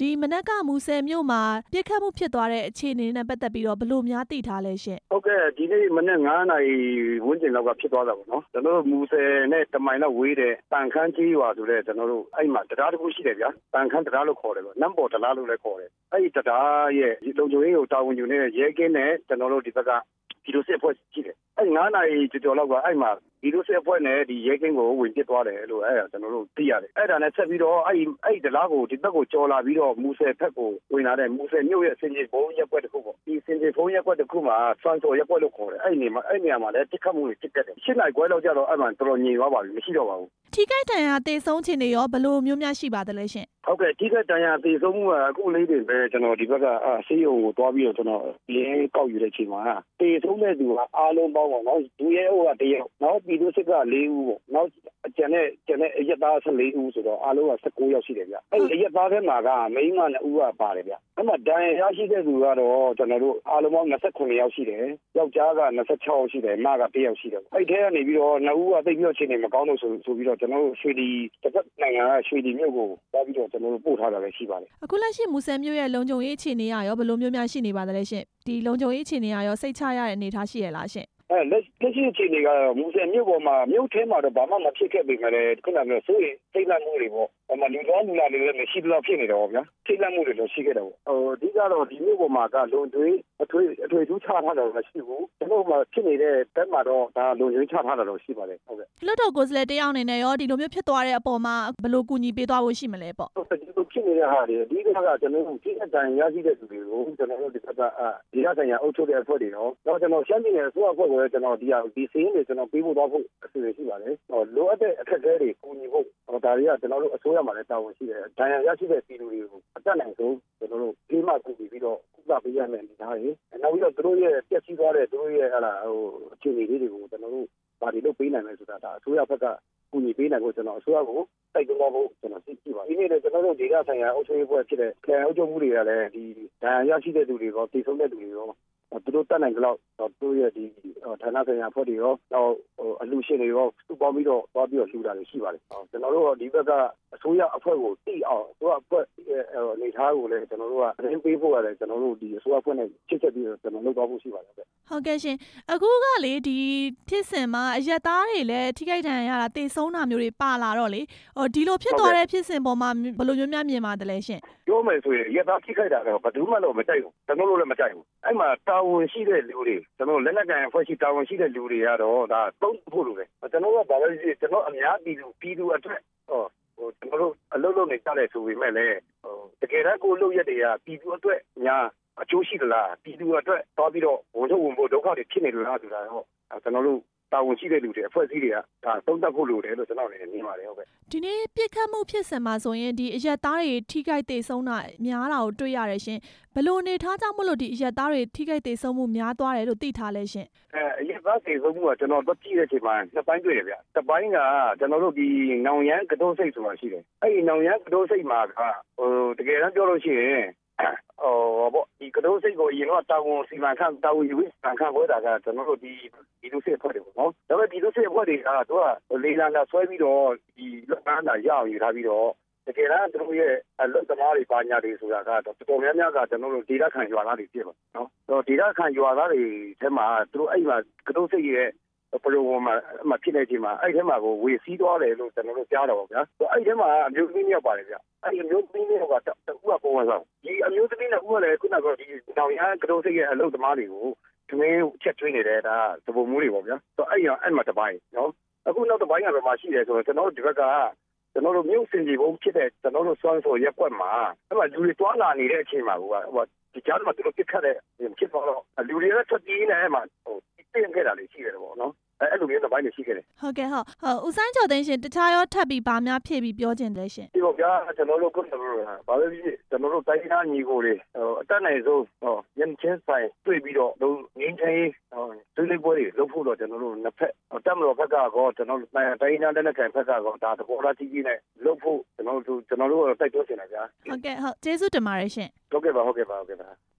ဒီမနက်က မူဆယ်မြို့မှာပြစ်ခတ်မှုဖြစ်သွားတဲ့ အခြေအနေနဲ့ ပတ်သက်ပြီးတော့ ဘယ်လိုများသိထားလဲရှင့် ဟုတ်ကဲ့ ဒီနေ့မနေ့9နာရီဝန်းကျင်လောက်က ဖြစ်သွားတာပေါ့နော် ကျွန်တော်တို့ မူဆယ်နဲ့တမိုင်လောက်ဝေးတဲ့ ပန်ခန်းကြီးရွာဆိုတဲ့ ကျွန်တော်တို့ အဲ့မှာတရားတစ်ခုရှိတယ်ဗျာ ပန်ခန်းတရားလို့ခေါ်တယ်ပေါ့နမ်ပေါ်တရားလို့လည်း ခေါ်တယ် အဲ့ဒီတရားရဲ့ လုံခြုံရေးကို တာဝန်ယူနေတဲ့ ရဲကင်းနဲ့ ကျွန်တော်တို့ ဒီဘက်က ဒီလိုစစ်အဖွဲ့ရှိတယ်အဲ့9နာရီကျော်ကျော်လောက်ကအဲ့မှာဒီလိုစစ်အဖွဲ့နဲ့ဒီရဲကင်းကိုဝင်ပစ်သွားတယ်လို့အဲ့ဒါကျွန်တော်တို့သိရတယ်အဲ့ဒါနဲ့ဆက်ပြီးတော့အဲ့အဲ့ဒလားကိုဒီဘက်ကိုကြော်လာပြီးတော့မူဆယ်ဘက်ကိုဝင်လာတဲ့မူဆယ်မြို့ရဲ့စင်ကြီးဘုံရက်ွက်တစ်ခုပေါ့ဒီစင်ကြီးဘုံရက်ွက်တစ်ခုမှာစွမ်းစော်ရက်ွက်လို့ခေါ်တယ်အဲ့ဒီနေမှာအဲ့နေရာမှာလည်းတစ်ခတ်မှုတွေဖြစ်ခဲ့တယ်ရှင်းနိုင်ခွဲလောက်ကြတော့အဲ့မှာတော်တော်ညင်သွားပါပြီမရှိတော့ပါဘူး ထိခိုက်ဒဏ်ရာသေဆုံးခြင်းတွေရောဘယ်လိုမျိုးများရှိပါသလဲရှင်ဟုတ်ကဲ့ထိခိုက်ဒဏ်ရာသေဆုံးမှုကအခုလေးတွေပဲကျွန်တော်ဒီဘက်ကဆေးရုံကိုတွားပြီးတော့ကျွန်တော်လင်းကောက်ယူတဲ့အချိန်မှာသေဆုံးတဲ့သူကအားလုံးပေါင်းပါတော့ဒူရဲဟိုကတယောက်နောက်ပြည်သူစစ်က၄ဦးပေါ့နောက် ကျန်တဲ့ကျန်တဲ့အရက်သား14ဦးဆိုတော့အားလုံးက19ယောက်ရှိတယ်ဗျအဲ့ဒီအရက်သားထဲမှာကမိန်းမ2ဦးကပါတယ်ဗျအဲ့မှာဒဏ်ရာရရှိတဲ့သူကတော့ကျွန်တော်တို့အားလုံးပေါင်း29ယောက်ရှိတယ်ယောက်ျားက26ယောက်ရှိတယ်မက1ယောက်ရှိတယ်အဲ့ထဲကနေပြီးတော့2ဦးကတိတ်ပြီးတော့ချိန်နေမကောင်းလို့ဆိုဆိုပြီးတော့ကျွန်တော်တို့ရွှေဒီတစ်ဖက်နိုင်ငံကရွှေဒီမြို့ကိုသွားပြီးတော့ကျွန်တော်တို့ပို့ထားတာလည်းရှိပါတယ်အခုလက်ရှိမူဆယ်မြို့ရဲ့လုံခြုံရေးအခြေအနေရောဘယ်လိုမျိုးများရှိနေပါသလဲရှင်ဒီလုံခြုံရေးအခြေအနေရောစိတ်ချရတဲ့အနေအထားရှိရလားရှင် အဲလက်လက်ရှိအခြေအနေကတော့မူဆယ်မြို့ပေါ်မှာမြို့ထဲမှာတော့ဘာမှမဖြစ်ခဲ့ပေမဲ့လည်းခုနကပြောဆိုရင်စိတ်လန့်မှုတွေပေါ့ အမလူတော်လူလာတွေလည်းမရှိတော့ဖြစ်နေတော့ဗျာစိတ်လန့်မှုတွေလည်းရှိခဲ့တယ်ပေါ့ဟိုအဓိကတော့ဒီမြို့ပေါ်မှာကလုံသွေးအထွေအထွေထူးချထားတာမရှိဘူးကျွန်တော်မှဖြစ်နေတဲ့တက်မှာတော့ဒါလုံခြုံချထားတာတော့ရှိပါတယ်ဟုတ်ကဲ့လွတ်တော်ကိုယ်စားလှယ်တယောက်အနေနဲ့ရောဒီလိုမျိုးဖြစ်သွားတဲ့အပေါ်မှာဘယ်လိုကူညီပေးသွားဖို့ရှိမလဲပေါ့ဒီလိုဖြစ်နေတဲ့ဟာတွေအဓိကကကျွန်တော်တို့ဖြစ်တဲ့အတိုင်းရရှိတဲ့သူတွေကိုကျွန်တော်တို့ဒီကဒီကဆိုင်ရာအုပ်ချုပ်တဲ့အဖွဲ့တွေရောတော့ကျွန်တော်ရှမ်းပြည်နယ်အစိုးရအဖွဲ့ကိုလည်းကျွန်တော်ဒီဟာဒီစင်းတွေကျွန်တော်ပေးဖို့တော့ဖို့အစီအစဉ်ရှိပါတယ်ဟောလိုအပ်တဲ့အခက်အခဲတွေကူညီဖို့ဟောဒါတွေကကျွန်တော်တို့အစိုးရမှာလည်းတာဝန်ရှိတယ်ဒဏ်ရာရရှိတဲ့ပြည်သူတွေကိုအတက်နိုင်ဆုံးကျွန်တော်တို့ပြေးမှကူညီပြီးတော့ကုသပေးရမယ်အနေထားတွေနောက်ပြီးတော့သူတို့ရဲ့ပျက်စီးသွားတဲ့သူတို့ရဲ့ဟာဟိုအခြေအနေလေးတွေကိုကျွန်တော်တို့ဘာတွေလုပ်ပေးနိုင်လဲဆိုတာဒါအစိုးရဘက်ကကူညီပေးနိုင်ဖို့ကျွန်တော်အစိုးရကိုတိုက်တွန်းဖို့ကျွန်တော်သိကြည့်ပါဒီနေ့လည်းကျွန်တော်တို့ဒေသဆိုင်ရာအုပ်ချုပ်ရေးဘက်ဖြစ်တဲ့ခရိုင်အုပ်ချုပ်မှုတွေကလည်းဒီဒဏ်ရာရရှိတဲ့သူတွေရောတည်ဆုံးတဲ့သူတွေရော သူတို့တက်နိုင်ကြတော့သူတို့ရဲ့ဒီဌာနဆိုင်ရာဖွဲ့တွေရောနောက်အလှရှင်တွေရောစုပေါင်းပြီးတော့သွားပြီးတော့လှူတာတွေရှိပါတယ်ကျွန်တော်တို့ဒီဘက်ကအစိုးရအဖွဲ့ကိုတိအောင်အစိုးရအဖွဲ့အနေထားကိုလည်းကျွန်တော်တို့ကသတင်းပေးဖို့ရတယ်ကျွန်တော်တို့ဒီအစိုးရအဖွဲ့နဲ့ချစ်ချက်ပြီးတော့ကျွန်တော်လုပ်သွားဖို့ရှိပါတယ်ဟုတ်ကဲ့ရှင်အခုကလေဒီဖြစ်စဉ်မှာအရက်သားတွေလည်းထိခိုက်ဒဏ်ရာရတာတေဆုံးတာမျိုးတွေပါလာတော့လေဟိုဒီလိုဖြစ်သွားတဲ့ဖြစ်စဉ်ပေါ်မှာဘယ်လိုမျိုးများမြင်ပါတယ်လဲရှင် ပြောမယ်ဆိုရင်ရက်သားထိခိုက်တာတော့ဘယ်သူမှတော့မကြိုက်ဘူးကျွန်တော်တို့လည်းမကြိုက်ဘူးအဲ့မှာတာဝန်ရှိတဲ့လူတွေကျွန်တော်လက်လက်ကန်ဖွဲ့ရှိတာဝန်ရှိတဲ့လူတွေကတော့ဒါသုံးဖို့လိုတယ်ကျွန်တော်ကဘာလို့လဲကျွန်တော်အများပြည်သူပြည်သူအတွက်ဟောဟိုကျွန်တော်တို့အလုပ်လုပ်နေကြတယ်ဆိုပေမဲ့လည်းဟိုတကယ်တမ်းကိုလုပ်ရက်တွေကပြည်သူအတွက်ညာအကျိုးရှိသလားပြည်သူအတွက်သွားပြီးတော့ဝန်ထုတ်ဝန်ဖို့ဒုက္ခတွေဖြစ်နေလို့လားဆိုတာတော့ကျွန်တော်တို့ တာဝန်ရှိတဲ့လူတွေအဖွဲ့အစည်းတွေကဒါသုံးသပ်ဖို့လိုတယ်လို့ကျွန်တော်လည်းမြင်ပါတယ်ဟုတ်ကဲ့ဒီနေ့ပြစ်ခတ်မှုဖြစ်စဉ်မှာဆိုရင်ဒီအရက်သားတွေထိခိုက်ဒေဆုံးတာများတာကိုတွေ့ရတယ်ရှင်ဘလို့နေထားကြောင့်မလို့ဒီအရက်သားတွေထိခိုက်ဒေဆုံးမှုများသွားတယ်လို့သိထားလဲရှင်အဲအရက်သားဒေဆုံးမှုကကျွန်တော်တို့ကြည့်တဲ့အချိန်မှာနှစ်ပိုင်းတွေ့ရဗျတစ်ပိုင်းကကျွန်တော်တို့ဒီနောင်ရန်ကတိုးစိတ်ဆိုတာရှိတယ်အဲ့ဒီနောင်ရန်ကတိုးစိတ်မှာကဟိုတကယ်တမ်းပြောလို့ရှိရင် ဟိုပေါ့ဒီကတိုးစိတ်ကိုအရင်တော့တာဝန်စီမံခန့်တာဝန်ယူစီမံခန့်ခွဲတာကကျွန်တော်တို့ဒီဒီလူစစ်ဖွဲ့တွေပေါ့နော်ဒါပေမဲ့ဒီလူစစ်ဖွဲ့တွေကသူကလေလံလာဆွဲပြီးတော့ဒီလက်ပန်းတာရအောင်ယူထားပြီးတော့တကယ်တမ်းသူတို့ရဲ့အလွတ်သမားတွေပါညာတွေဆိုတာကတော်တော်များများကကျွန်တော်တို့ဒေတာခံရွာသားတွေဖြစ်ပါနော်တော့ဒေတာခံရွာသားတွေထဲမှာသူတို့အဲ့မှာကတိုးစိတ်ရဲ့ ဘလိုမှာမဖြစ်နေချိန်မှာအဲ့ထဲမှာကိုဝေစီးသွားတယ်လို့ကျွန်တော်တို့ကြားတော့ဗျာအဲ့ထဲမှာအမျိုးသမီးမြောက်ပါတယ်ဗျာအဲ့ဒီအမျိုးသမီးမြောက်ကတူကပုံမှန်ဆောင်ဒီအမျိုးသမီးနဲ့ဥကလည်းခုနကဒီတောင်ရကတိုးစိတ်ရဲ့အလုပ်သမားတွေကိုသမင်းချက်ထွေးနေတယ်ဒါသဘုံမှုတွေပေါ့ဗျာဆိုအဲ့ရအဲ့မှာတပိုင်းနော်အခုနောက်တပိုင်းကဘယ်မှာရှိလဲဆိုတော့ကျွန်တော်တို့ဒီဘက်ကကျွန်တော်တို့မြို့စင်ကြီးဘုံဖြစ်တဲ့ကျွန်တော်တို့စွမ်းဆိုရက်ွက်မှာအဲ့မှာလူတွေတွားလာနေတဲ့အချိန်မှာဟိုဟိုဒီကြားမှာသူတို့ပြစ်ခတ်တဲ့ဖြစ်သွားတော့လူတွေကထွက်ပြေးနေအဲ့မှာဟိုတင်ခဲ့တာလေးရှိတယ်ပေါ့နော်အဲ့လိုမျိုး တစ်ပိုင်းတွေရှိခဲ့တယ်ဟုတ်ကဲ့ဟုတ်ဟုတ်ဦးဆိုင်ကျော်သိန်းရှင်တခြားရောထပ်ပြီးဗာများဖြည့်ပြီးပြောခြင်းတယ်ရှင်ဒီပေါ့ဗျာကျွန်တော်တို့ကုသလို့ဘာပဲဖြစ်ကျွန်တော်တို့တိုင်းသားညီကိုတွေအတက်နိုင်ဆုံးဟောညင်ချင်းဆိုင်တွေ့ပြီးတော့လုံးငင်းချင်းဟောတွေးလေးပွဲတွေလုပ်ဖို့တော့ကျွန်တော်တို့နှစ်ဖက်တက်မတော်ဘက်ကကောကျွန်တော်တို့တိုင်းသားတဲ့လက်ခံဘက်ကကောဒါတဘောလားကြီးကြီးနဲ့လုပ်ဖို့ကျွန်တော်တို့ကျွန်တော်တို့တိုက်တွန်းနေတာဗျာဟုတ်ကဲ့ဟုတ်ကျေးဇူးတင်ပါတယ်ရှင်ဟုတ်ကဲ့ပါဟုတ်ကဲ့ပါဟုတ်ကဲ့ပါ